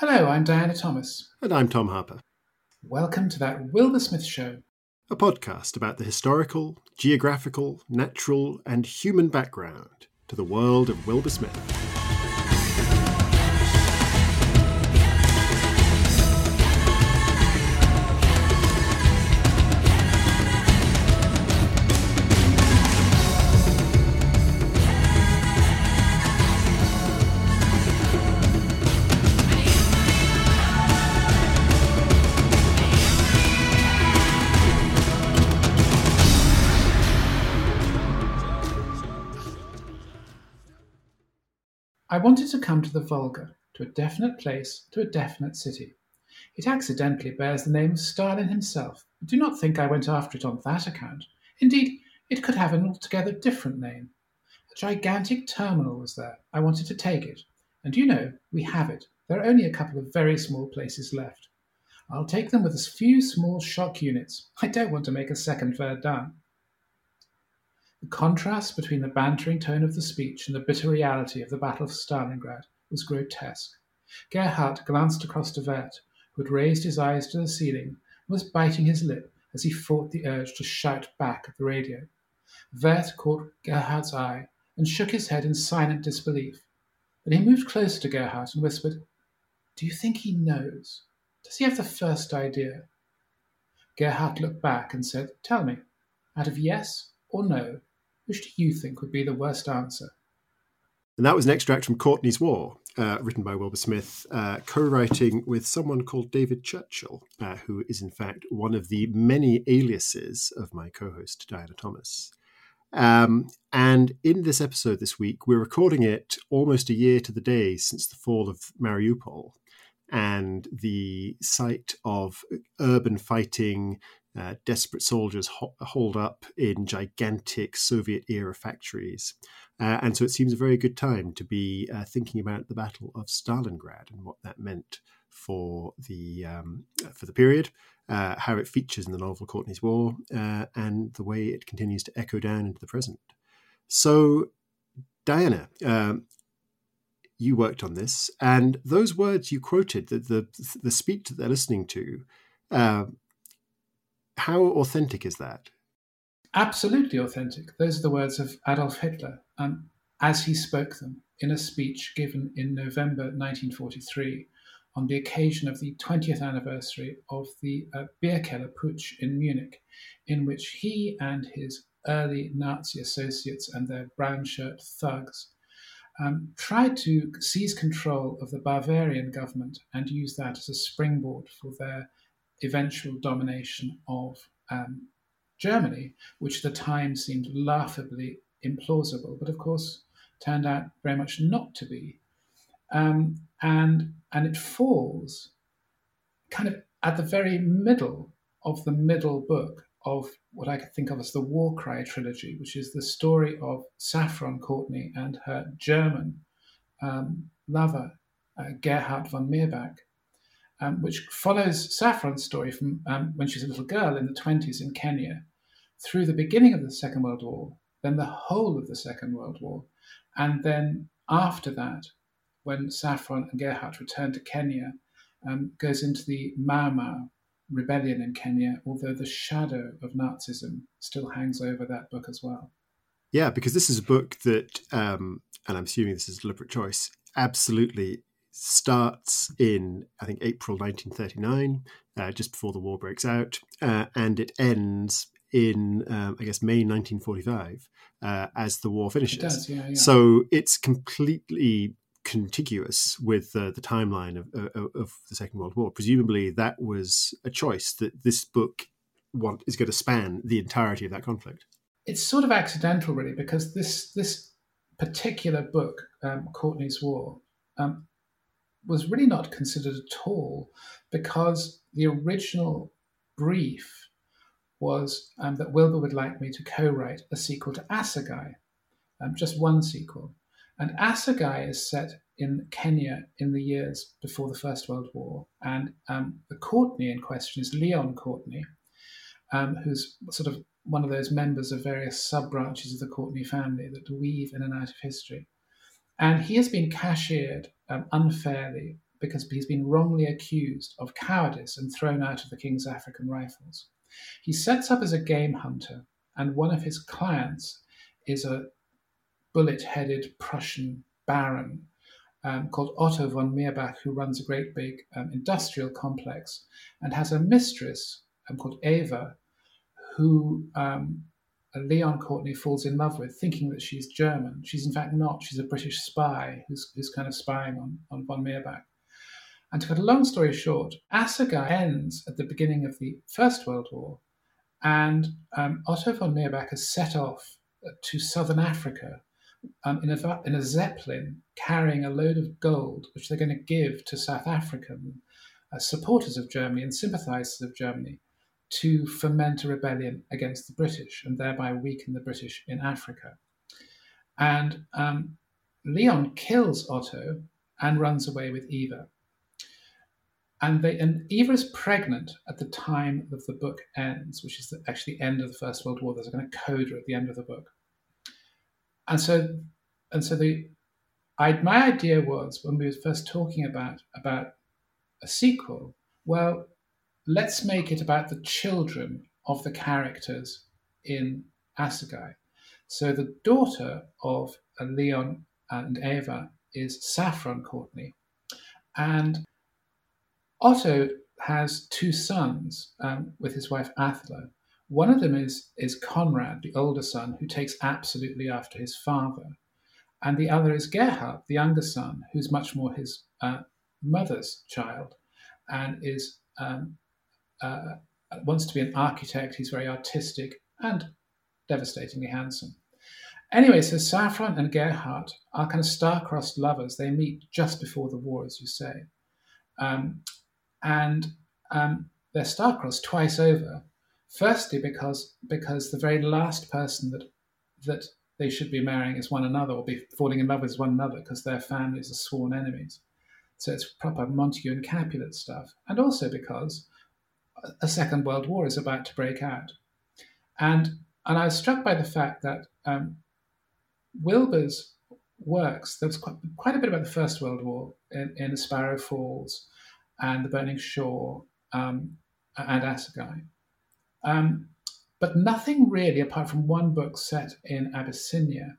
Hello, I'm Diana Thomas. And I'm Tom Harper. Welcome to that Wilbur Smith Show, a podcast about the historical, geographical, natural, and human background to the world of Wilbur Smith. I wanted to come to the Volga, to a definite place, to a definite city. It accidentally bears the name of Stalin himself, do not think I went after it on that account. Indeed, it could have an altogether different name. A gigantic terminal was there. I wanted to take it. And you know, we have it. There are only a couple of very small places left. I'll take them with a few small shock units. I don't want to make a second Verdun. The contrast between the bantering tone of the speech and the bitter reality of the Battle of Stalingrad was grotesque. Gerhard glanced across to Wert, who had raised his eyes to the ceiling and was biting his lip as he fought the urge to shout back at the radio. Wert caught Gerhard's eye and shook his head in silent disbelief. Then he moved closer to Gerhard and whispered, Do you think he knows? Does he have the first idea? Gerhard looked back and said, Tell me, out of yes or no, which do you think would be the worst answer? And that was an extract from Courtney's War, uh, written by Wilbur Smith, uh, co writing with someone called David Churchill, uh, who is in fact one of the many aliases of my co host, Diana Thomas. Um, and in this episode this week, we're recording it almost a year to the day since the fall of Mariupol and the site of urban fighting uh, desperate soldiers ho- holed up in gigantic Soviet era factories. Uh, and so it seems a very good time to be uh, thinking about the Battle of Stalingrad and what that meant for the um, for the period, uh, how it features in the novel Courtney's War, uh, and the way it continues to echo down into the present. So, Diana, um, you worked on this, and those words you quoted, the the, the speech that they're listening to, how authentic is that? Absolutely authentic. Those are the words of Adolf Hitler um, as he spoke them in a speech given in November 1943 on the occasion of the 20th anniversary of the uh, Bierkeller Putsch in Munich, in which he and his early Nazi associates and their brown shirt thugs um, tried to seize control of the Bavarian government and use that as a springboard for their eventual domination of um, Germany, which at the time seemed laughably implausible, but of course turned out very much not to be. Um, and and it falls kind of at the very middle of the middle book of what I could think of as the War Cry trilogy, which is the story of Saffron Courtney and her German um, lover, uh, Gerhard von Mirbach, um, which follows Saffron's story from um, when she's a little girl in the 20s in Kenya through the beginning of the Second World War, then the whole of the Second World War, and then after that, when Saffron and Gerhard return to Kenya, um, goes into the Mau Mau rebellion in Kenya, although the shadow of Nazism still hangs over that book as well. Yeah, because this is a book that, um, and I'm assuming this is a deliberate choice, absolutely starts in, I think, April 1939, uh, just before the war breaks out, uh, and it ends in, um, I guess, May 1945 uh, as the war finishes. It does, yeah, yeah. So it's completely contiguous with the timeline of, of, of, the Second World War. Presumably, that was a choice that this book want, is going to span the entirety of that conflict. It's sort of accidental, really, because this this particular book, um, Courtney's War, um, was really not considered at all because the original brief was um, that Wilbur would like me to co write a sequel to Assegai, um, just one sequel. And Assegai is set in Kenya in the years before the First World War. And um, the Courtney in question is Leon Courtney, um, who's sort of one of those members of various sub branches of the Courtney family that weave in and out of history. And he has been cashiered um, unfairly because he's been wrongly accused of cowardice and thrown out of the King's African Rifles. He sets up as a game hunter, and one of his clients is a bullet headed Prussian baron um, called Otto von Mirbach, who runs a great big um, industrial complex and has a mistress um, called Eva, who um, Leon Courtney falls in love with, thinking that she's German. She's in fact not. She's a British spy who's, who's kind of spying on, on von Mirbach. And to cut a long story short, Assegai ends at the beginning of the First World War, and um, Otto von Mirbach has set off to southern Africa um, in, a, in a zeppelin carrying a load of gold, which they're going to give to South African uh, supporters of Germany and sympathizers of Germany to foment a rebellion against the British and thereby weaken the British in Africa. And um, Leon kills Otto and runs away with Eva. And, they, and Eva is pregnant at the time that the book ends, which is the, actually the end of the First World War. There's a kind of coda at the end of the book. And so, and so the, I, my idea was when we were first talking about about a sequel, well, let's make it about the children of the characters in Assegai. So the daughter of Leon and Eva is Saffron Courtney, and Otto has two sons um, with his wife Athla. One of them is, is Conrad, the older son, who takes absolutely after his father. And the other is Gerhard, the younger son, who's much more his uh, mother's child and is um, uh, wants to be an architect. He's very artistic and devastatingly handsome. Anyway, so Saffron and Gerhard are kind of star-crossed lovers. They meet just before the war, as you say. Um, and um, they're star-crossed twice over. Firstly, because because the very last person that that they should be marrying is one another or be falling in love with one another because their families are sworn enemies. So it's proper Montague and Capulet stuff. And also because a second world war is about to break out. And, and I was struck by the fact that um, Wilbur's works, there was quite, quite, a bit about the First World War in, in Sparrow Falls and The Burning Shore um, and Assegai. Um, but nothing really, apart from one book set in Abyssinia.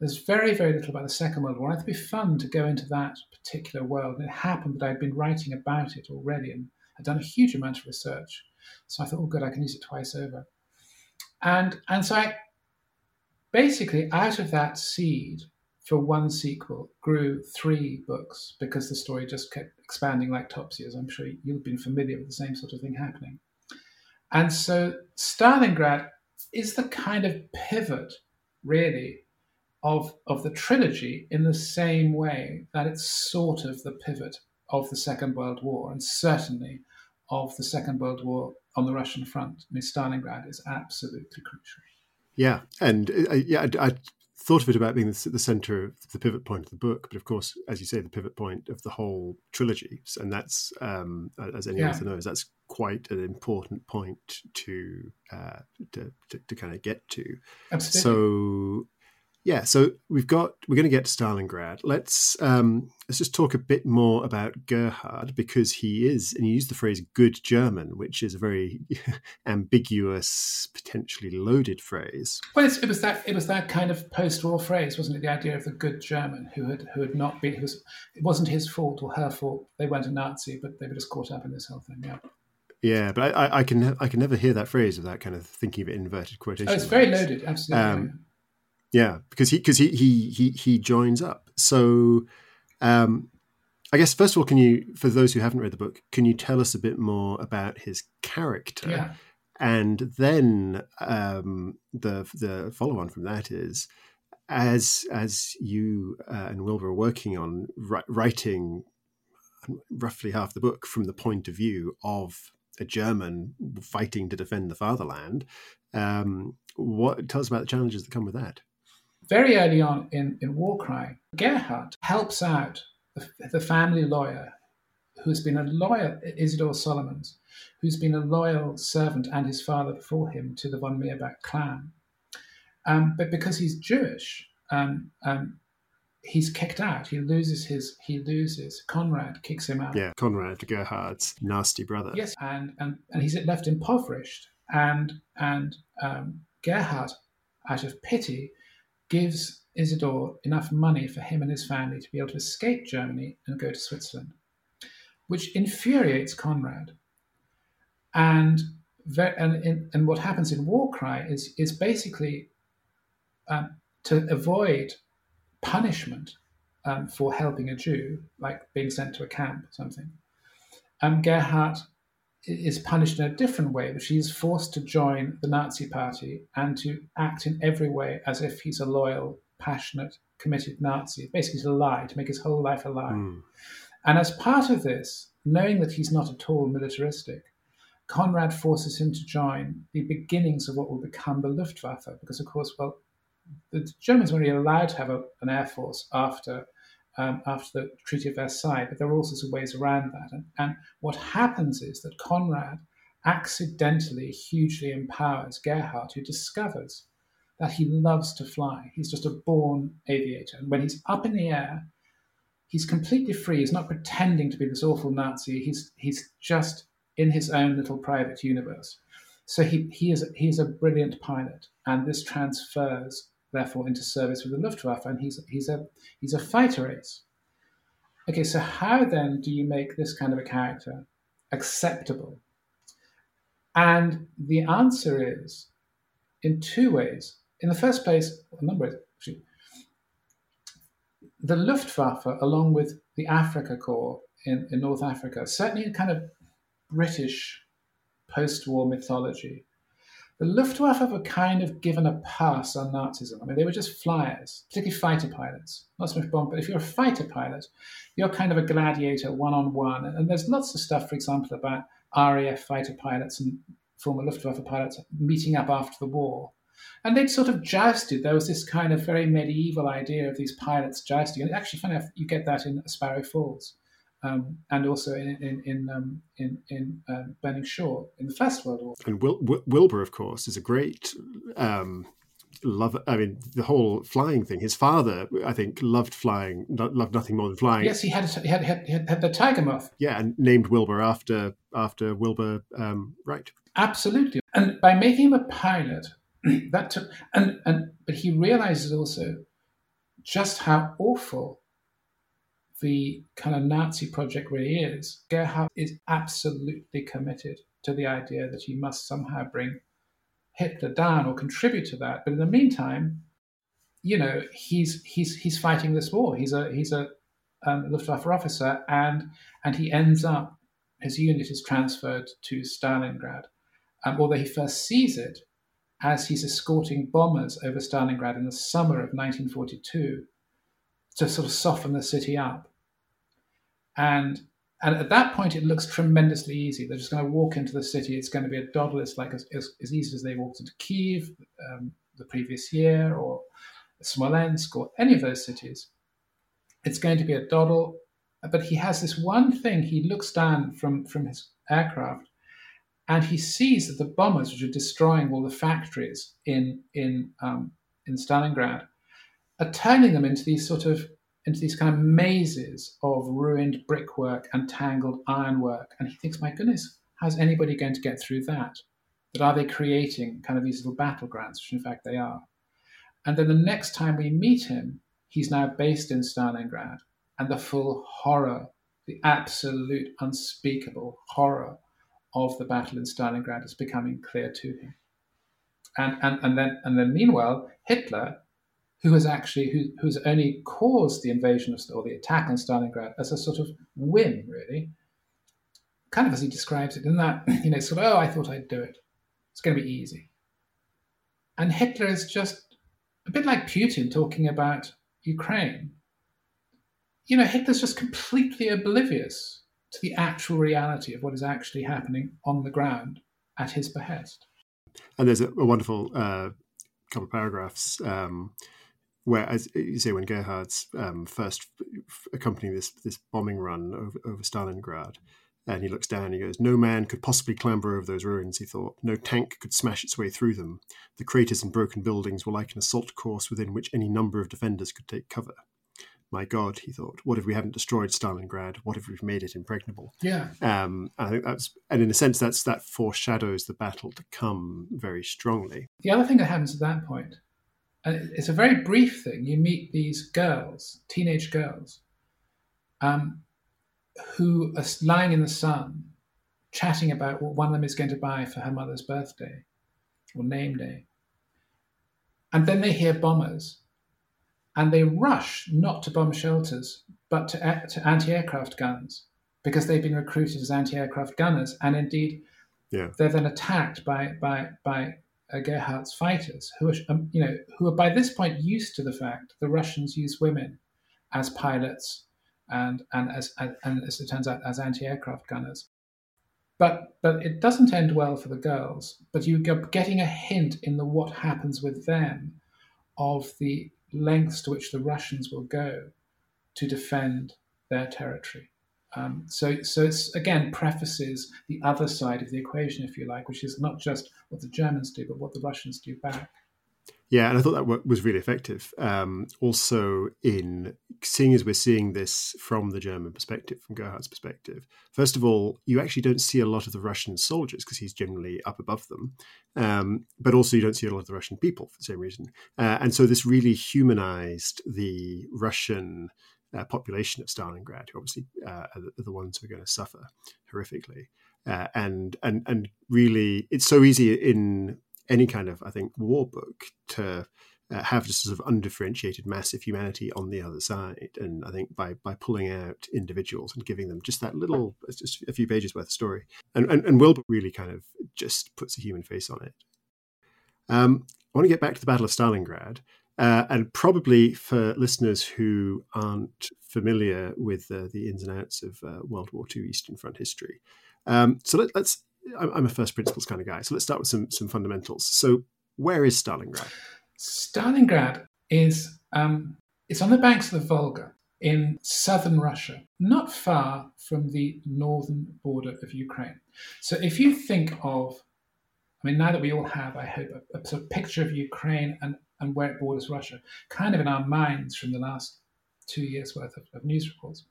There's very, very little about the Second World War. It'd be fun to go into that particular world. And it happened that I'd been writing about it already and had done a huge amount of research. So I thought, oh, good, I can use it twice over. And, and so I basically, out of that seed, for one sequel, grew three books because the story just kept expanding like Topsy, as I'm sure you've been familiar with the same sort of thing happening. And so Stalingrad is the kind of pivot, really, of, of the trilogy in the same way that it's sort of the pivot of the Second World War, and certainly of the Second World War on the Russian front. I mean, Stalingrad is absolutely crucial. Yeah, and uh, yeah, I, I, thought of it about being the, the center of the pivot point of the book, but of course, as you say, the pivot point of the whole trilogy, and that's um, as any yeah. author knows, that's quite an important point to uh, to, to, to kind of get to. Absolutely. So yeah, so we've got we're going to get to Stalingrad. Let's um, let's just talk a bit more about Gerhard because he is, and you use the phrase "good German," which is a very ambiguous, potentially loaded phrase. Well, it was that it was that kind of post-war phrase, wasn't it? The idea of the good German who had who had not been, who was, it wasn't his fault or her fault. They weren't a Nazi, but they were just caught up in this whole thing. Yeah. Yeah, but I, I can I can never hear that phrase without kind of thinking of it in inverted quotation. Oh, it's very loaded, absolutely. Um, yeah, because he because he he he he joins up. So, um, I guess first of all, can you, for those who haven't read the book, can you tell us a bit more about his character? Yeah. And then um, the the follow on from that is, as as you uh, and Wilbur are working on writing roughly half the book from the point of view of a German fighting to defend the fatherland. Um, what tell us about the challenges that come with that? Very early on in, in War Cry, Gerhard helps out the, the family lawyer who's been a loyal, Isidore Solomons, who's been a loyal servant and his father before him to the von Mirbach clan. Um, but because he's Jewish, um, um, he's kicked out. He loses his. He loses. Conrad kicks him out. Yeah, Conrad Gerhard's nasty brother. Yes, and and and he's left impoverished. And and um, Gerhard, out of pity, gives Isidore enough money for him and his family to be able to escape Germany and go to Switzerland, which infuriates Conrad. And and, and what happens in War Cry is is basically um, to avoid punishment um, for helping a Jew, like being sent to a camp or something. Um, Gerhard is punished in a different way, but he's forced to join the Nazi party and to act in every way as if he's a loyal, passionate, committed Nazi, basically to lie, to make his whole life a lie. Mm. And as part of this, knowing that he's not at all militaristic, Conrad forces him to join the beginnings of what will become the Luftwaffe, because, of course, well, the Germans were only allowed to have a, an air force after um, after the Treaty of Versailles, but there are all sorts of ways around that. And, and what happens is that Conrad accidentally hugely empowers Gerhard, who discovers that he loves to fly. He's just a born aviator. And when he's up in the air, he's completely free. He's not pretending to be this awful Nazi. He's, he's just in his own little private universe. So he, he, is, he is a brilliant pilot, and this transfers therefore into service with the Luftwaffe, and he's he's a he's a fighter ace. Okay, so how then do you make this kind of a character acceptable? And the answer is in two ways. In the first place, a number of actually, the Luftwaffe, along with the Afrika Korps in, in North Africa, certainly a kind of British post-war mythology, the Luftwaffe were kind of given a pass on Nazism. I mean, they were just flyers, particularly fighter pilots. Not so much bomb, but if you're a fighter pilot, you're kind of a gladiator one on one. And there's lots of stuff, for example, about RAF fighter pilots and former Luftwaffe pilots meeting up after the war. And they'd sort of jousted. There was this kind of very medieval idea of these pilots jousting. And actually, funny enough, you get that in Sparrow Falls um, and also in in in, um, in, in uh, Burning Shore in the First World War. And Wil- Wilbur, of course, is a great. Um, love i mean the whole flying thing his father i think loved flying loved nothing more than flying yes he had he had, had, had, had the tiger moth yeah and named wilbur after after wilbur um, wright absolutely and by making him a pilot that took and and but he realizes also just how awful the kind of Nazi project really is, Gerhard is absolutely committed to the idea that he must somehow bring Hitler down or contribute to that. But in the meantime, you know, he's he's he's fighting this war. He's a he's a um, Luftwaffe officer, and and he ends up his unit is transferred to Stalingrad. Um, although he first sees it as he's escorting bombers over Stalingrad in the summer of 1942 to sort of soften the city up. And and at that point, it looks tremendously easy. They're just going to walk into the city. It's going to be a doddle. It's like as, as, as easy as they walked into Kiev um, the previous year or Smolensk or any of those cities. It's going to be a doddle. But he has this one thing. He looks down from, from his aircraft and he sees that the bombers, which are destroying all the factories in, in, um, in Stalingrad, are turning them into these sort of into these kind of mazes of ruined brickwork and tangled ironwork. And he thinks, my goodness, how's anybody going to get through that? That are they creating kind of these little battlegrounds, which in fact they are. And then the next time we meet him, he's now based in Stalingrad, and the full horror, the absolute unspeakable horror of the battle in Stalingrad is becoming clear to him. And, and, and then and then meanwhile, Hitler who has actually who, who's only caused the invasion of or the attack on Stalingrad as a sort of whim, really. Kind of as he describes it, in that you know, sort of, oh, I thought I'd do it. It's going to be easy. And Hitler is just a bit like Putin talking about Ukraine. You know, Hitler's just completely oblivious to the actual reality of what is actually happening on the ground at his behest. And there's a, a wonderful uh, couple of paragraphs um, where, as you say, when Gerhard's um, first accompanying this this bombing run over, over Stalingrad, and he looks down, and he goes, "No man could possibly clamber over those ruins." He thought, "No tank could smash its way through them. The craters and broken buildings were like an assault course within which any number of defenders could take cover." my God, he thought, what if we haven't destroyed Stalingrad? What if we've made it impregnable? Yeah. Um, I think that's, and in a sense, that's that foreshadows the battle to come very strongly. The other thing that happens at that point, and it's a very brief thing, you meet these girls, teenage girls, um, who are lying in the sun, chatting about what one of them is going to buy for her mother's birthday or name day. And then they hear bombers and they rush not to bomb shelters, but to, to anti aircraft guns because they've been recruited as anti aircraft gunners. And indeed, yeah. they're then attacked by, by, by uh, Gerhard's fighters, who are, um, you know, who are by this point used to the fact the Russians use women as pilots and, and, as, and as it turns out, as anti aircraft gunners. But, but it doesn't end well for the girls. But you're getting a hint in the what happens with them of the lengths to which the Russians will go to defend their territory. Um, so, so it's again prefaces the other side of the equation, if you like, which is not just what the Germans do, but what the Russians do back. Yeah, and I thought that was really effective. Um, also, in seeing as we're seeing this from the German perspective, from Gerhard's perspective, first of all, you actually don't see a lot of the Russian soldiers because he's generally up above them. Um, but also, you don't see a lot of the Russian people for the same reason. Uh, and so, this really humanized the Russian uh, population of Stalingrad, who obviously uh, are, the, ones who are going to suffer horrifically. Uh, and and and really, it's so easy in any kind of, I think, war book to uh, have just sort of undifferentiated mass of humanity on the other side. And I think by by pulling out individuals and giving them just that little, just a few pages worth of story, and and, and Wilbur really kind of just puts a human face on it. Um, I want to get back to the Battle of Stalingrad. Uh, and probably for listeners who aren't familiar with uh, the ins and outs of uh, World War II Eastern Front history, um, so let, us I'm a first principles kind of guy. So let's start with some some fundamentals. So where is Stalingrad? Stalingrad is um, it's on the banks of the Volga in southern Russia, not far from the northern border of Ukraine. So if you think of, I mean, now that we all have, I hope, a, a sort of picture of Ukraine and, and where it borders Russia, kind of in our minds from the last two years' worth of, of news reports.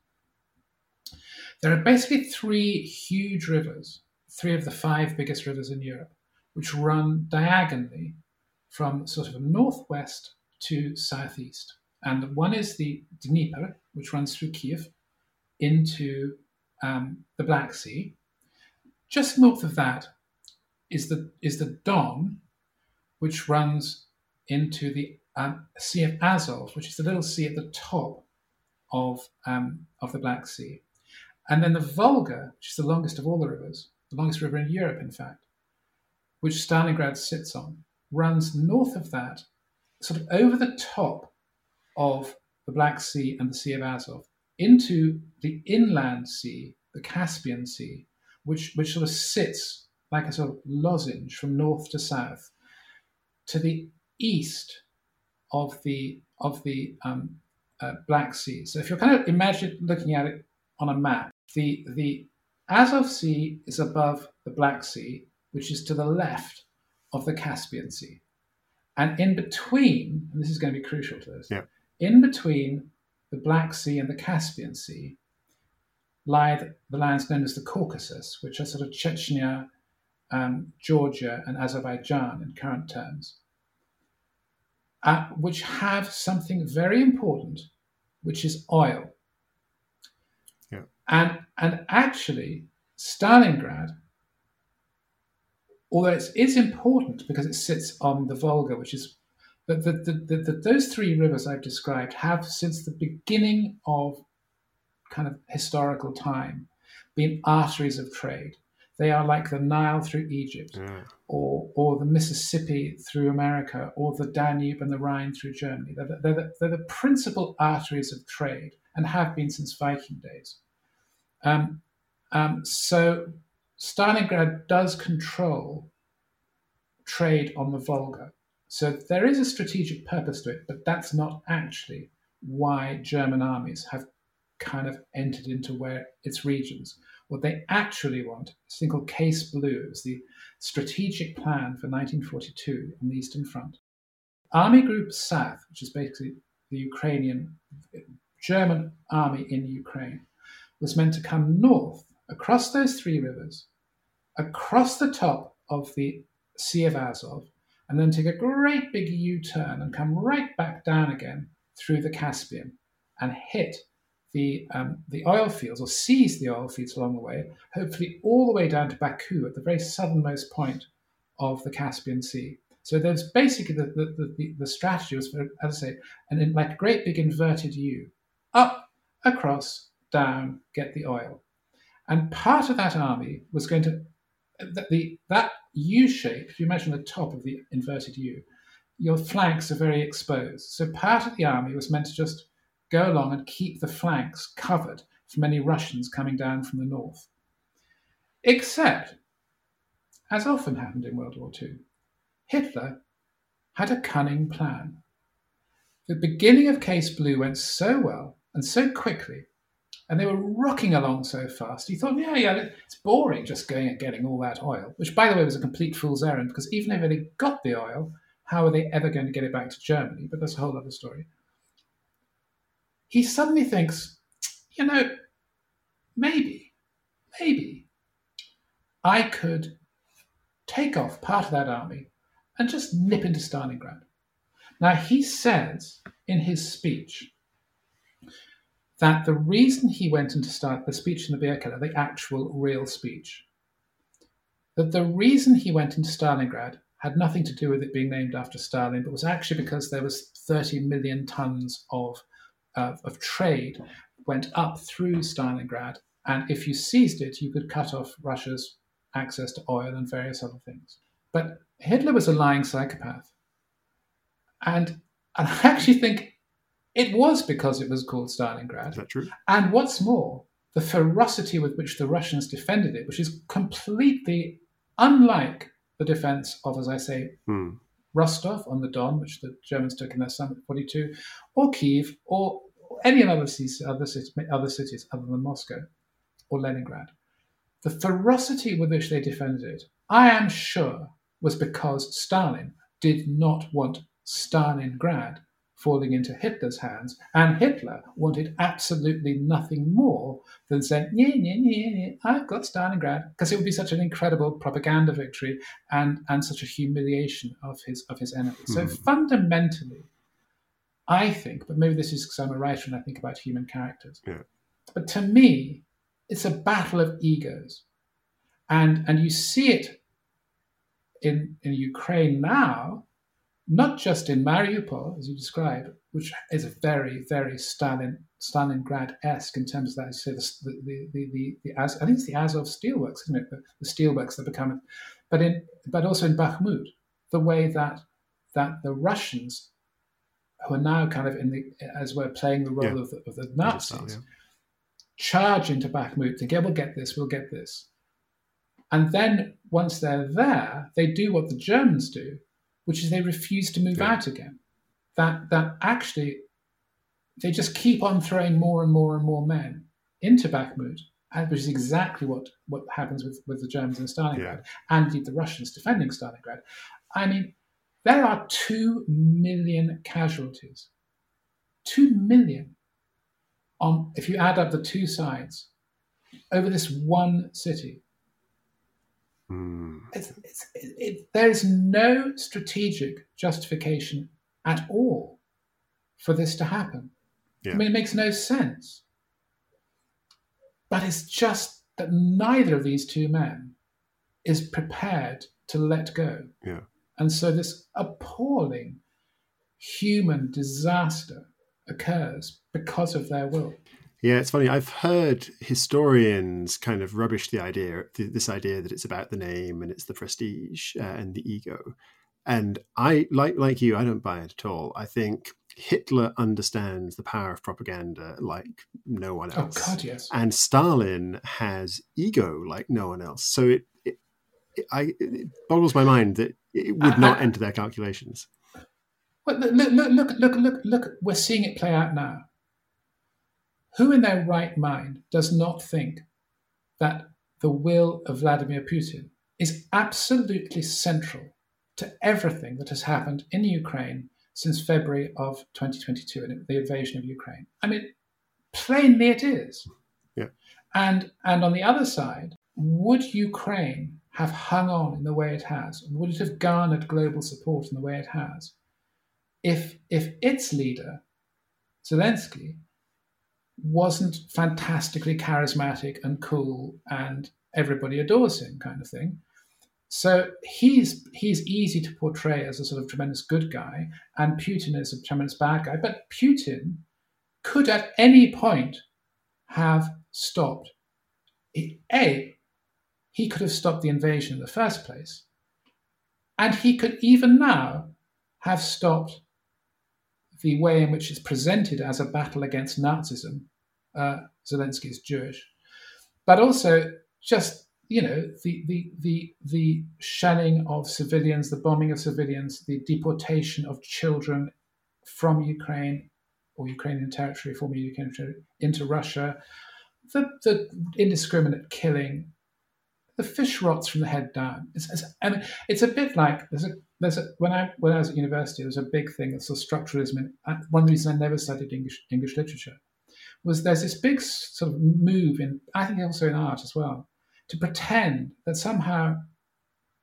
There are basically three huge rivers three of the five biggest rivers in Europe, which run diagonally from sort of northwest to southeast. And one is the Dnieper, which runs through Kiev into um, the Black Sea. Just north of that is the is the Don, which runs into the um, Sea of Azov, which is the little sea at the top of um, of the Black Sea, and then the Volga, which is the longest of all the rivers, the longest river in Europe, in fact, which Stalingrad sits on, runs north of that, sort of over the top of the Black Sea and the Sea of Azov, into the inland sea, the Caspian Sea, which, which sort of sits like a sort of lozenge from north to south, to the east of the of the um, uh, Black Sea. So if you're kind of imagine looking at it on a map, the the Azov Sea is above the Black Sea, which is to the left of the Caspian Sea. And in between, and this is going to be crucial to this, yeah. in between the Black Sea and the Caspian Sea lie the, the lands known as the Caucasus, which are sort of Chechnya, um, Georgia, and Azerbaijan in current terms, uh, which have something very important, which is oil. Yeah. And, and actually, Stalingrad, although it's, it's important because it sits on the Volga, which is, but the, the, the, those three rivers I've described have, since the beginning of kind of historical time, been arteries of trade. They are like the Nile through Egypt, or, or the Mississippi through America, or the Danube and the Rhine through Germany. They're the, they're the, they're the principal arteries of trade and have been since Viking days. Um, um, so Stalingrad does control trade on the Volga. So there is a strategic purpose to it, but that's not actually why German armies have kind of entered into where its regions. What they actually want is thing called Case Blue. Was the strategic plan for 1942 on the Eastern Front. Army Group South, which is basically the Ukrainian German army in Ukraine was meant to come north across those three rivers, across the top of the Sea of Azov, and then take a great big U turn and come right back down again through the Caspian and hit the, um, the oil fields or seize the oil fields along the way, hopefully all the way down to Baku at the very southernmost point of the Caspian Sea. So there's basically the, the, the, the strategy was, for, as I say, and in like a great big inverted U, up, across, down, get the oil. And part of that army was going to, the, the that U shape, if you imagine the top of the inverted U, your flanks are very exposed. So part of the army was meant to just go along and keep the flanks covered from any Russians coming down from the north. Except, as often happened in World War II, Hitler had a cunning plan. The beginning of Case Blue went so well and so quickly, and they were rocking along so fast. He thought, yeah, yeah, it's boring just going and getting all that oil, which, by the way, was a complete fool's errand because even if they got the oil, how are they ever going to get it back to Germany? But that's a whole other story he suddenly thinks, you know, maybe, maybe I could take off part of that army and just nip into Stalingrad. Now, he says in his speech that the reason he went into start the speech in the beer keller, the actual real speech, that the reason he went into Stalingrad had nothing to do with it being named after Stalin, but was actually because there was 30 million tons of of, of trade went up through Stalingrad, and if you seized it, you could cut off Russia's access to oil and various other things. But Hitler was a lying psychopath. And, and I actually think it was because it was called Stalingrad. Is that true? And what's more, the ferocity with which the Russians defended it, which is completely unlike the defense of, as I say, hmm. Rostov on the Don, which the Germans took in their summer of 42, or Kiev, or any other cities, other cities, other cities other than Moscow or Leningrad. The ferocity with which they defended it, I am sure, was because Stalin did not want Stalingrad falling into Hitler's hands, and Hitler wanted absolutely nothing more than saying, yeah, yeah, yeah, yeah, I've got Stalingrad, because it would be such an incredible propaganda victory and, and such a humiliation of his of his enemies. Mm. So hmm. fundamentally, I think, but maybe this is because I'm a writer and I think about human characters. Yeah. But to me, it's a battle of egos. And and you see it in, in Ukraine now not just in Mariupol, as you describe, which is a very, very Stalin Stalingrad-esque in terms of that. Say the the the, the, the As, I think it's the Azov steelworks, isn't it? The, the steelworks that become, but in but also in Bakhmut, the way that that the Russians, who are now kind of in the as we're playing the role yeah. of, the, of the Nazis, yeah. charge into Bakhmut, think, yeah, we'll get this, we'll get this, and then once they're there, they do what the Germans do, which is they refuse to move yeah. out again. That that actually they just keep on throwing more and more and more men into Bakhmut, uh, which is exactly what, what happens with, with the Germans in Stalingrad yeah. and indeed the Russians defending Stalingrad. I mean, there are two million casualties. Two million on if you add up the two sides over this one city. Mm. It's, it's, it, it, there is no strategic justification at all for this to happen. Yeah. I mean, it makes no sense. But it's just that neither of these two men is prepared to let go. Yeah. And so this appalling human disaster occurs because of their will. Yeah, it's funny. I've heard historians kind of rubbish the idea, this idea that it's about the name and it's the prestige uh, and the ego. And I, like like you, I don't buy it at all. I think Hitler understands the power of propaganda like no one else. Oh God, yes. And Stalin has ego like no one else. So it, it, it I, it boggles my mind that it would not enter their calculations. Well, look, look, look, look, look, look. We're seeing it play out now. Who in their right mind does not think that the will of Vladimir Putin is absolutely central to everything that has happened in Ukraine since February of 2022 and the invasion of Ukraine? I mean, Plainly, it is. Yeah. And and on the other side, would Ukraine have hung on in the way it has? Would it have garnered global support in the way it has? If if its leader, Zelensky, wasn't fantastically charismatic and cool and everybody adores him kind of thing. So he's he's easy to portray as a sort of tremendous good guy, and Putin is a tremendous bad guy. But Putin could at any point have stopped. A, he could have stopped the invasion in the first place, and he could even now have stopped the way in which it's presented as a battle against Nazism. Uh, Zelensky is Jewish, but also just you know the the the the shelling of civilians, the bombing of civilians, the deportation of children from Ukraine or Ukrainian territory, former Ukrainian territory, into Russia, the the indiscriminate killing, the fish rots from the head down. It's, it's, it's a bit like there's a there's a when I when I was at university, there was a big thing. It's a structuralism. One reason I never studied English English literature was there's this big sort of move in I think also in art as well to pretend that somehow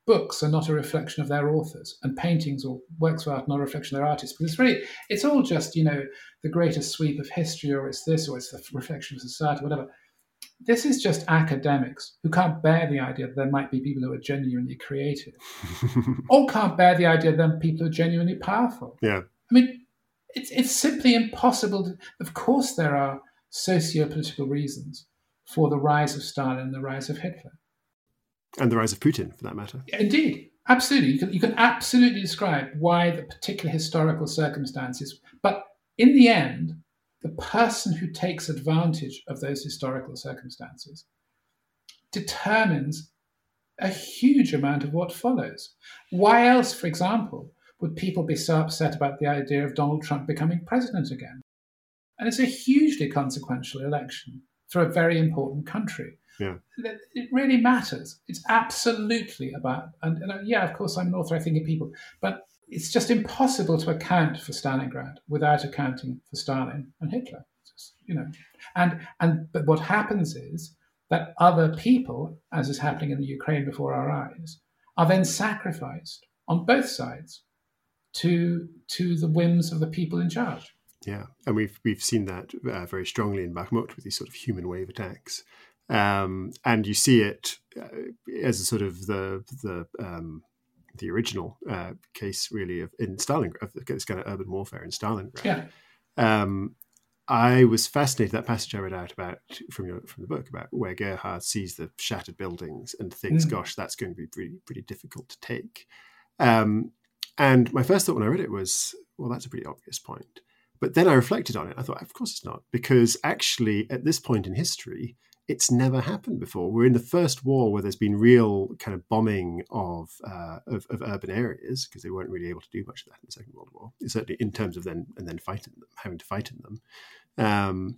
books are not a reflection of their authors and paintings or works of art not a reflection of their artists because it's really it's all just you know the greatest sweep of history or it's this or it's the reflection of society whatever this is just academics who can't bear the idea that there might be people who are genuinely creative or can't bear the idea that there people who are genuinely powerful yeah i mean it's, it's simply impossible to, of course there are socio-political reasons for the rise of Stalin and the rise of Hitler. And the rise of Putin, for that matter. Indeed, absolutely. You can, you can absolutely describe why the particular historical circumstances, but in the end, the person who takes advantage of those historical circumstances determines a huge amount of what follows. Why else, for example, would people be so upset about the idea of Donald Trump becoming president again? And it's a hugely consequential election for a very important country. Yeah. It really matters. It's absolutely about, and, and uh, yeah, of course, I'm an author, I think of people, but it's just impossible to account for Stalingrad without accounting for Stalin and Hitler. Just, you know, and and but what happens is that other people, as is happening in the Ukraine before our eyes, are then sacrificed on both sides to to the whims of the people in charge. Yeah, and we've we've seen that uh, very strongly in Bakhmut with these sort of human wave attacks, um, and you see it uh, as a sort of the the um, the original uh, case really of in Stalingrad, of this kind of urban warfare in Stalingrad. Yeah. Um, I was fascinated that passage I read out about from your from the book about where Gerhard sees the shattered buildings and thinks, mm. "Gosh, that's going to be pretty pretty difficult to take." Um, and my first thought when I read it was, "Well, that's a pretty obvious point." But then I reflected on it. I thought, of course it's not, because actually, at this point in history, it's never happened before. We're in the first war where there's been real kind of bombing of uh, of, of, urban areas because they weren't really able to do much of that in the Second World War. Certainly, in terms of then and then fighting them, having to fight in them. Um,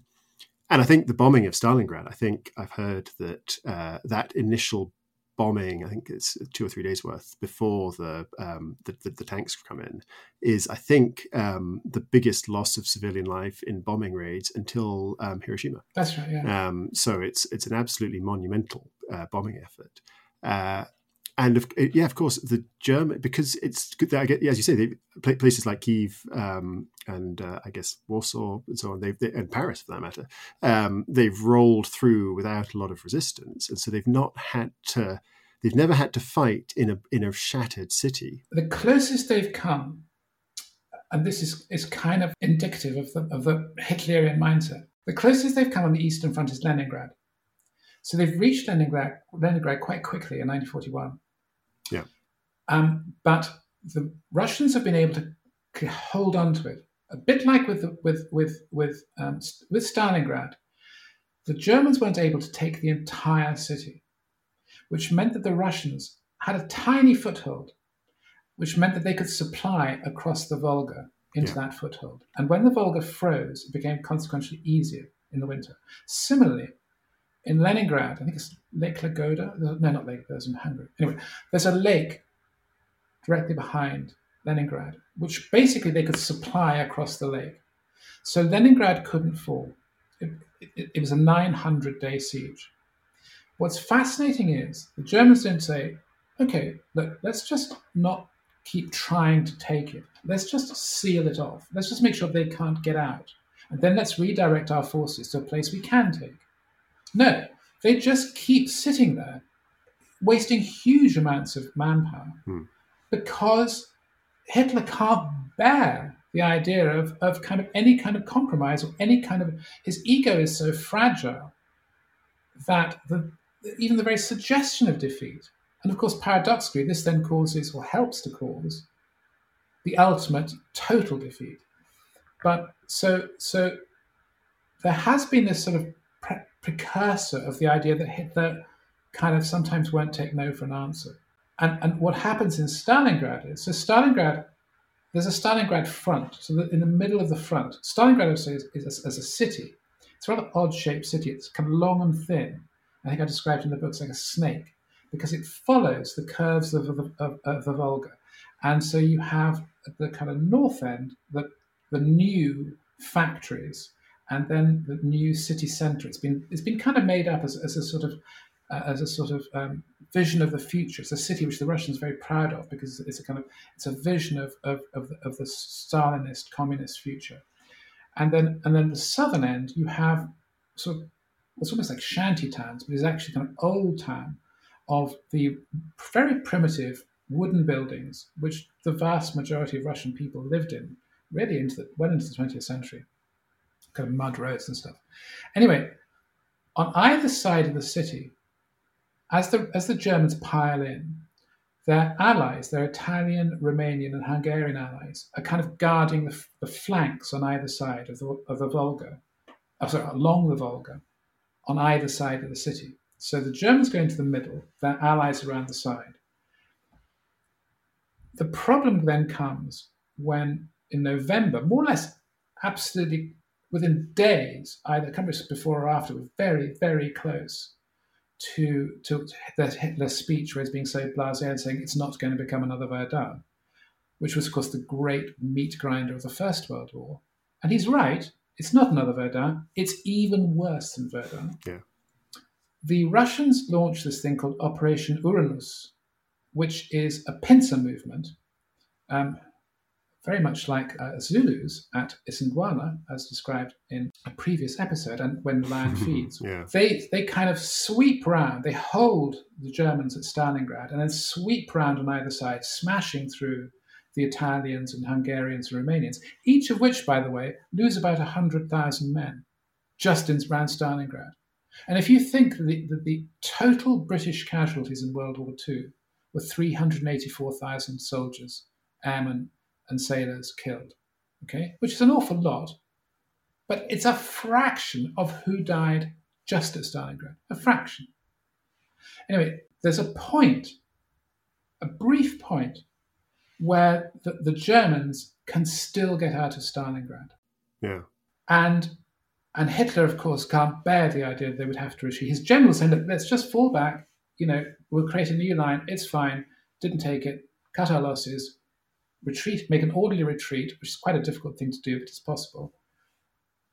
and I think the bombing of Stalingrad. I think I've heard that uh, that initial bombing, I think it's two or three days worth before the um, the, the, the, tanks come in, is I think um, the biggest loss of civilian life in bombing raids until um, Hiroshima. That's right. Yeah. Um, so it's it's an absolutely monumental uh, bombing effort. Uh, and of, yeah, of course, the German because it's I get, as you say, they, places like Kiev um, and uh, I guess Warsaw and so on, they've they, and Paris for that matter, um, they've rolled through without a lot of resistance, and so they've not had to, they've never had to fight in a in a shattered city. The closest they've come, and this is is kind of indicative of the of the Hitlerian mindset. The closest they've come on the eastern front is Leningrad. So they've reached Leningrad, Leningrad quite quickly in 1941. Yeah. Um, but the Russians have been able to hold on to it a bit like with with with with um, with Stalingrad. The Germans weren't able to take the entire city, which meant that the Russians had a tiny foothold, which meant that they could supply across the Volga into yeah. that foothold. And when the Volga froze, it became consequentially easier in the winter. Similarly, in Leningrad, I think it's Lake Ladoga. No, not Lake, there's in Hungary. Anyway, there's a lake directly behind Leningrad, which basically they could supply across the lake. So Leningrad couldn't fall. It, it, it was a 900 day siege. What's fascinating is the Germans don't say, okay, look, let's just not keep trying to take it. Let's just seal it off. Let's just make sure they can't get out. And then let's redirect our forces to a place we can take. No, they just keep sitting there, wasting huge amounts of manpower Hmm. because Hitler can't bear the idea of, of kind of any kind of compromise or any kind of his ego is so fragile that the, even the very suggestion of defeat and of course, paradoxically, this then causes or helps to cause the ultimate total defeat. But so so there has been this sort of pre- precursor of the idea that Hitler kind of sometimes won't take no for an answer. And and what happens in Stalingrad is so Stalingrad there's a Stalingrad front. So in the middle of the front, Stalingrad I say, is, is a, as a city. It's a rather odd shaped city. It's kind of long and thin. I think I described in the books like a snake because it follows the curves of, of, of, of the Volga. And so you have the kind of north end, the, the new factories, and then the new city centre. It's been it's been kind of made up as, as a sort of uh, as a sort of um, vision of the future. It's a city which the Russians are very proud of because it's a kind of it's a vision of of, of, the, of the Stalinist communist future. And then and then the southern end you have sort of it's almost like shanty towns, but it's actually kind of old town of the very primitive wooden buildings which the vast majority of Russian people lived in, really into the well into the 20th century, kind of mud roads and stuff. Anyway, on either side of the city, as the as the Germans pile in, their allies, their Italian, Romanian, and Hungarian allies, are kind of guarding the, the flanks on either side of the, of the Volga, oh, sorry, along the Volga, on either side of the city. So the Germans go into the middle, their allies around the side. The problem then comes when, in November, more or less absolutely within days, either a couple before or after, we're very, very close to, to the Hitler speech where he's being so blasé and saying it's not going to become another Verdun, which was, of course, the great meat grinder of the First World War. And he's right, it's not another Verdun, it's even worse than Verdun. Yeah the Russians launched this thing called Operation Uranus, which is a pincer movement, um, very much like uh, Zulus at Isandlwana, as described in a previous episode, and when the lion feeds. yeah. They they kind of sweep round, they hold the Germans at Stalingrad, and then sweep round on either side, smashing through the Italians and Hungarians and Romanians, each of which, by the way, lose about 100,000 men just in, around Stalingrad. And if you think that the, the, the, total British casualties in World War II were 384,000 soldiers, airmen, and sailors killed, okay, which is an awful lot, but it's a fraction of who died just at Stalingrad, a fraction. Anyway, there's a point, a brief point, where the, the Germans can still get out of Stalingrad. Yeah. And and Hitler, of course, can't bear the idea that they would have to retreat. His generals saying, look, let's just fall back. You know, we'll create a new line. It's fine. Didn't take it. Cut our losses. Retreat. Make an orderly retreat, which is quite a difficult thing to do, but it's possible.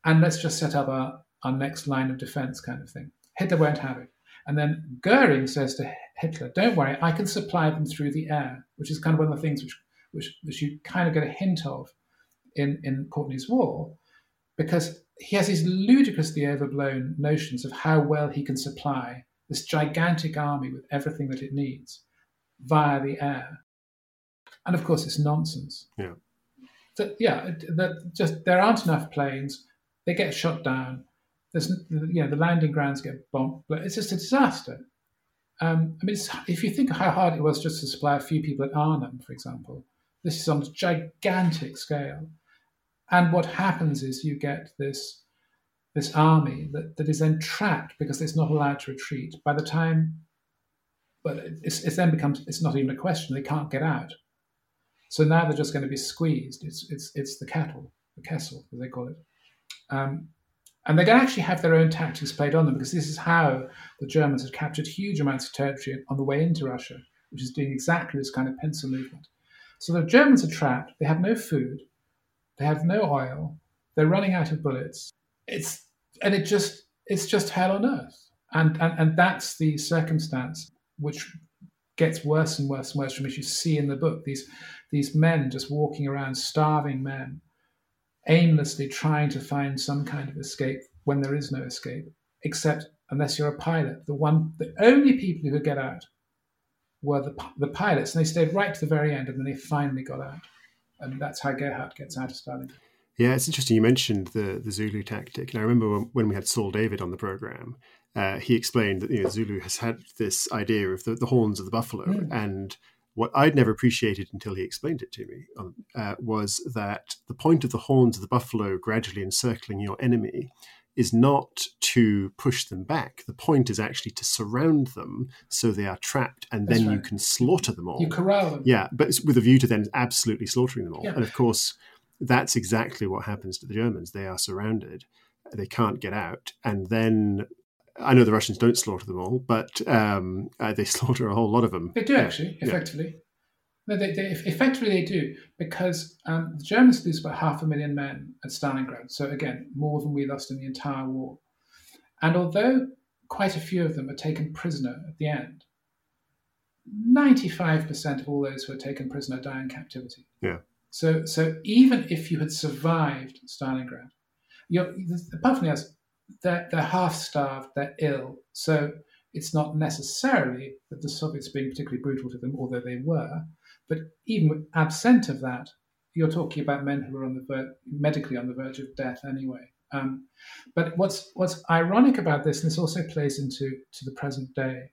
And let's just set up our, our next line of defense kind of thing. Hitler won't have it. And then Goering says to Hitler, don't worry, I can supply them through the air, which is kind of one of the things which, which, which you kind of get a hint of in, in Courtney's War, because he has these ludicrously overblown notions of how well he can supply this gigantic army with everything that it needs via the air. And of course, it's nonsense. Yeah. So, yeah, that just there aren't enough planes. They get shot down. There's, you know, the landing grounds get bombed. But it's just a disaster. Um, I mean, if you think how hard it was just to supply a few people at Arnhem, for example, this is on a gigantic scale. And what happens is you get this, this army that, that is then trapped because it's not allowed to retreat. By the time, but it's, it then becomes, it's not even a question, they can't get out. So now they're just going to be squeezed. It's, it's, it's the kettle, the kessel, as they call it. Um, and they're going to actually have their own tactics played on them because this is how the Germans had captured huge amounts of territory on the way into Russia, which is doing exactly this kind of pincer movement. So the Germans are trapped, they have no food, they have no oil. They're running out of bullets. It's and it just it's just hell on earth. And, and and that's the circumstance which gets worse and worse and worse from as you see in the book. These these men just walking around, starving men, aimlessly trying to find some kind of escape when there is no escape, except unless you're a pilot. The one, the only people who could get out were the, the pilots, and they stayed right to the very end, and then they finally got out. And that's how Gerhard gets out of Stalingrad. Yeah, it's interesting. You mentioned the the Zulu tactic, and I remember when, when we had Saul David on the program, uh, he explained that you know, Zulu has had this idea of the, the horns of the buffalo, mm. and what I'd never appreciated until he explained it to me um, uh, was that the point of the horns of the buffalo gradually encircling your enemy is not to push them back. The point is actually to surround them so they are trapped, and then right. you can slaughter them all. You corral them. Yeah, but with a view to then absolutely slaughtering them all. Yeah. And of course, that's exactly what happens to the Germans. They are surrounded, they can't get out, and then. I know the Russians don't slaughter them all, but um, uh, they slaughter a whole lot of them. They do actually, effectively. No, they, they, effectively they do because um, the Germans lose about half a million men at Stalingrad. So again, more than we lost in the entire war. And although quite a few of them are taken prisoner at the end, 95% of all those who are taken prisoner die in captivity. Yeah. So, so even if you had survived Stalingrad, you're, apart from the they're, they're half starved, they're ill. So it's not necessarily that the Soviets being particularly brutal to them, although they were. But even absent of that, you're talking about men who are on the ver- medically on the verge of death anyway. Um, but what's what's ironic about this, and this also plays into to the present day.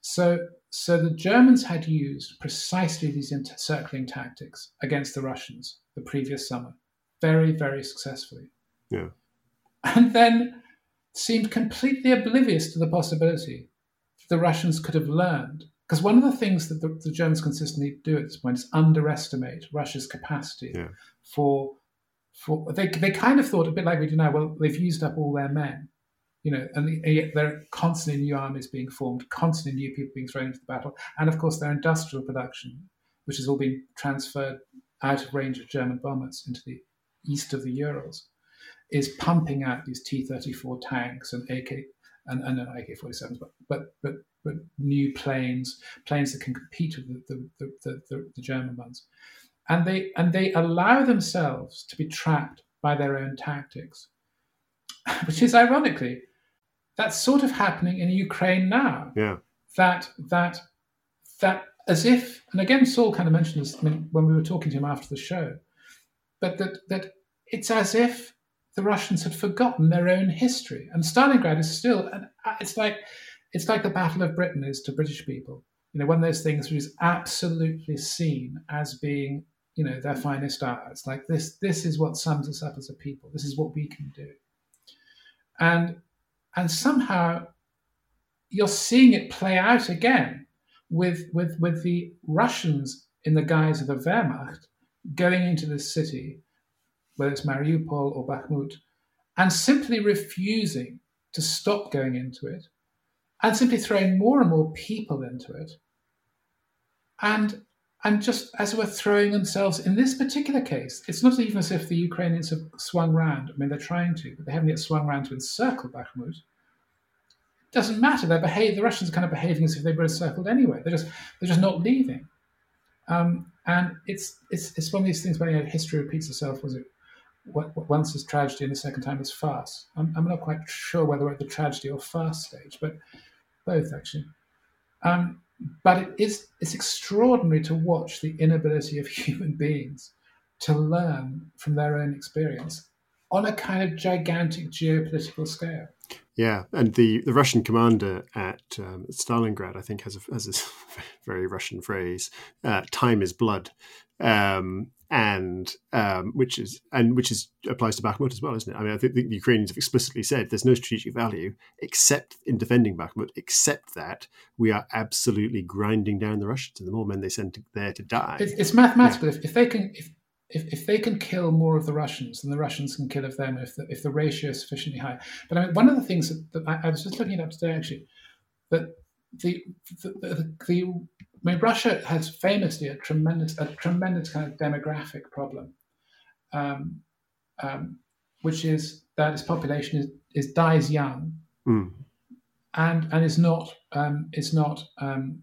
So so the Germans had used precisely these encircling tactics against the Russians the previous summer, very very successfully. Yeah, and then seemed completely oblivious to the possibility the Russians could have learned because one of the things that the, the, Germans consistently do at this point is underestimate Russia's capacity yeah. for for they they kind of thought a bit like we do now. Well, they've used up all their men, you know, and, yet there are constantly new armies being formed, constantly new people being thrown into the battle, and of course their industrial production, which has all been transferred out of range of German bombers into the east of the Urals, is pumping out these T-34 tanks and AK and, and AK-47s, but but but but new planes, planes that can compete with the, the, the, the, the German ones. And they, and they allow themselves to be trapped by their own tactics, which is ironically, that's sort of happening in Ukraine now. Yeah. That, that, that as if, and again, Saul kind of mentioned this when we were talking to him after the show, but that, that it's as if the Russians had forgotten their own history. And Stalingrad is still, and it's like it's like the Battle of Britain is to British people. You know, one of those things which is absolutely seen as being, you know, their finest hour. It's like this. This is what sums us up as a people. This is what we can do. And and somehow you're seeing it play out again with with with the Russians in the guise of the Wehrmacht going into this city, whether it's Mariupol or Bakhmut, and simply refusing to stop going into it and simply throwing more and more people into it. And and just as we're throwing themselves in this particular case, it's not even as if the Ukrainians have swung round. I mean, they're trying to, but they haven't yet swung round to encircle Bakhmut. It doesn't matter. They're behave. The Russians are kind of behaving as if they were encircled anyway. They're just they're just not leaving. Um, and it's it's it's one of these things where you know, history repeats itself. Was it once is tragedy and the second time is farce? I'm, I'm not quite sure whether we're at the tragedy or farce stage, but both actually. Um, but it is it's extraordinary to watch the inability of human beings to learn from their own experience on a kind of gigantic geopolitical scale. Yeah, and the, the Russian commander at um, Stalingrad, I think, has a, has a very Russian phrase: uh, "Time is blood." Um, and um, which is and which is applies to Bakhmut as well, isn't it? I mean, I think the Ukrainians have explicitly said there's no strategic value except in defending Bakhmut, except that we are absolutely grinding down the Russians, and the more men they send to, there to die. It's, it's mathematical. Yeah. If, if they can, if, if, if they can kill more of the Russians, than the Russians can kill of them if the, if the ratio is sufficiently high. But I mean, one of the things that, that I, I, was just looking it up today actually, that the the, the, the I mean, Russia has famously a tremendous, a tremendous kind of demographic problem, um, um, which is that its population is, is dies young, Mm. and and is not um, is not um,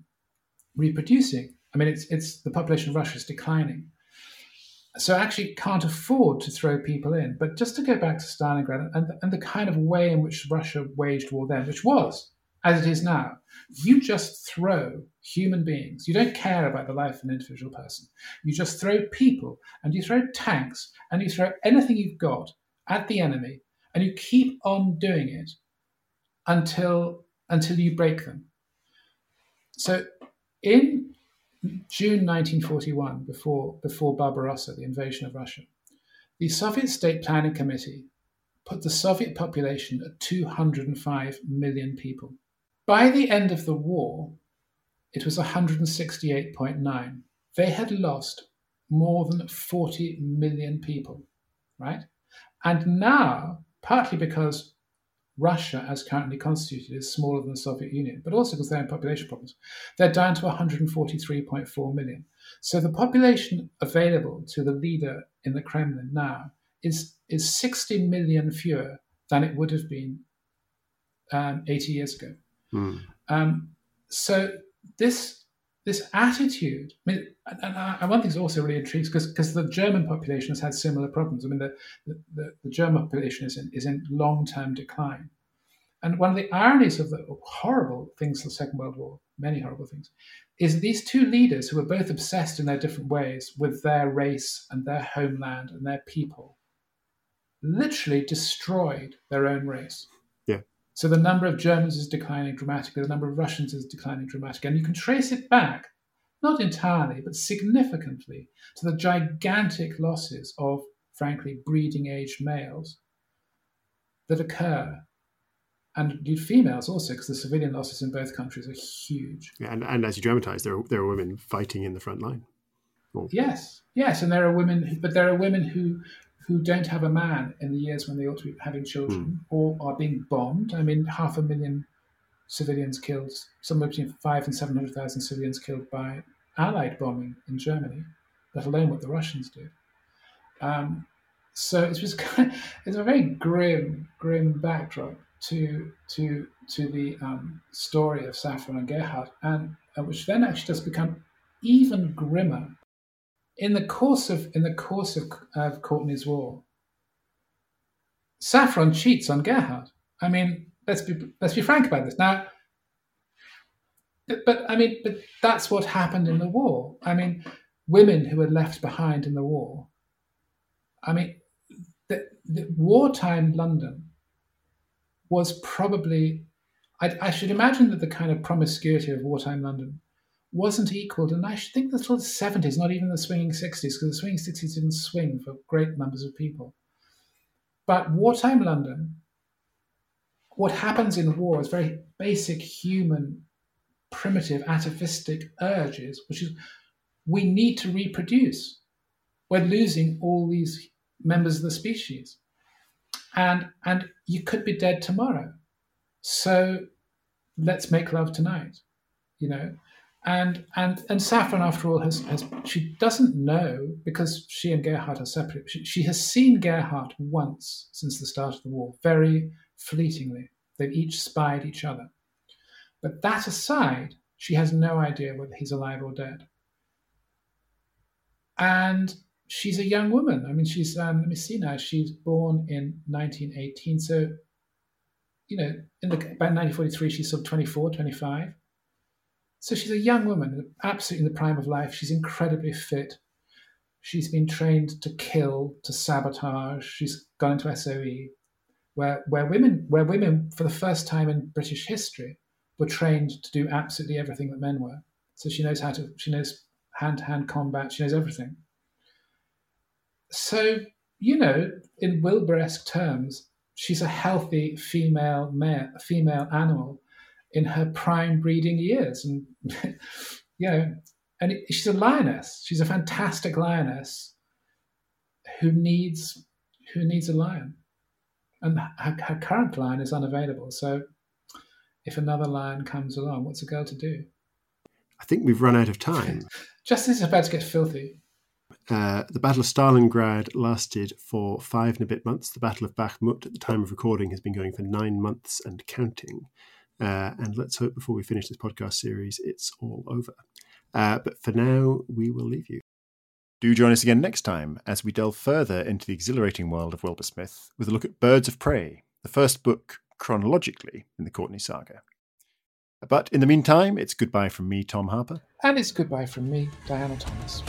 reproducing. I mean, it's it's the population of Russia is declining, so actually can't afford to throw people in. But just to go back to Stalingrad and and the kind of way in which Russia waged war then, which was as it is now, you just throw human beings. You don't care about the life of an individual person. You just throw people and you throw tanks and you throw anything you've got at the enemy, and you keep on doing it until until you break them. So in June 1941, before before Barbarossa, the invasion of Russia, the Soviet State Planning Committee put the Soviet population at 205 million people. By the end of the war, it was 168.9. They had lost more than 40 million people, right? And now, partly because Russia, as currently constituted, is smaller than the Soviet Union, but also because they have population problems, they're down to 143.4 million. So the population available to the leader in the Kremlin now is, is 60 million fewer than it would have been um, 80 years ago. Mm. Um, so this this attitude, I mean, and, and one thing is also really intriguing because because the German population has had similar problems. I mean, the the, the German population is in is in long term decline, and one of the ironies of the horrible things of the Second World War, many horrible things, is these two leaders who were both obsessed in their different ways with their race and their homeland and their people, literally destroyed their own race. So the number of Germans is declining dramatically, the number of Russians is declining dramatically. And you can trace it back, not entirely, but significantly, to the gigantic losses of, frankly, breeding aged males that occur. And indeed females also, because the civilian losses in both countries are huge. Yeah, and, and as you dramatize, there are, there are women fighting in the front line. Well, yes, yes, and there are women, who, but there are women who who don't have a man in the years when they ought to be having children Mm. or are being bombed. I mean, half a million civilians killed, somewhere between five and 700,000 civilians killed by Allied bombing in Germany, let alone what the Russians did. Um, so it was kind of, it's a very grim, grim backdrop to to to the um, story of Saffron and Gerhard, and uh, which then actually does become even grimmer in the course of in the course of, of Courtney's War, Saffron cheats on Gerhard. I mean, let's be let's be frank about this. Now, but I mean, but that's what happened in the war. I mean, women who were left behind in the war. I mean, the, the wartime London was probably. I, I should imagine that the kind of promiscuity of wartime London wasn't equaled, and I think the 70s, not even the swinging 60s, because the swinging 60s didn't swing for great numbers of people. But wartime London, what happens in war is very basic human, primitive, atavistic urges, which is we need to reproduce. We're losing all these members of the species. And, and you could be dead tomorrow. So let's make love tonight, you know? And and and Saffron, after all, has has she doesn't know because she and Gerhard are separate. She, she has seen Gerhard once since the start of the war, very fleetingly. They've each spied each other, but that aside, she has no idea whether he's alive or dead. And she's a young woman. I mean, she's um, let me see now. She's born in 1918, so you know, in the about 1943, she's sort of 24, 25 so she's a young woman, absolutely in the prime of life. She's incredibly fit. She's been trained to kill, to sabotage. She's gone into SOE, where where women where women for the first time in British history were trained to do absolutely everything that men were. So she knows how to she knows hand to hand combat. She knows everything. So you know, in Wilbur-esque terms, she's a healthy female male, female animal in her prime breeding years, and you know, and it, she's a lioness. She's a fantastic lioness who needs who needs a lion, and her, her current lion is unavailable. So, if another lion comes along, what's a girl to do? I think we've run out of time. Justice is about to get filthy. Uh, the Battle of Stalingrad lasted for five and a bit months. The Battle of Bakhmut, at the time of recording, has been going for nine months and counting. Uh, and let's hope before we finish this podcast series, it's all over. Uh, but for now, we will leave you. Do join us again next time as we delve further into the exhilarating world of Wilbur Smith with a look at Birds of Prey, the first book chronologically in the Courtney saga. But in the meantime, it's goodbye from me, Tom Harper. And it's goodbye from me, Diana Thomas.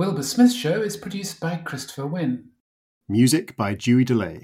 Wilbur Smith Show is produced by Christopher Wynn. Music by Dewey DeLay.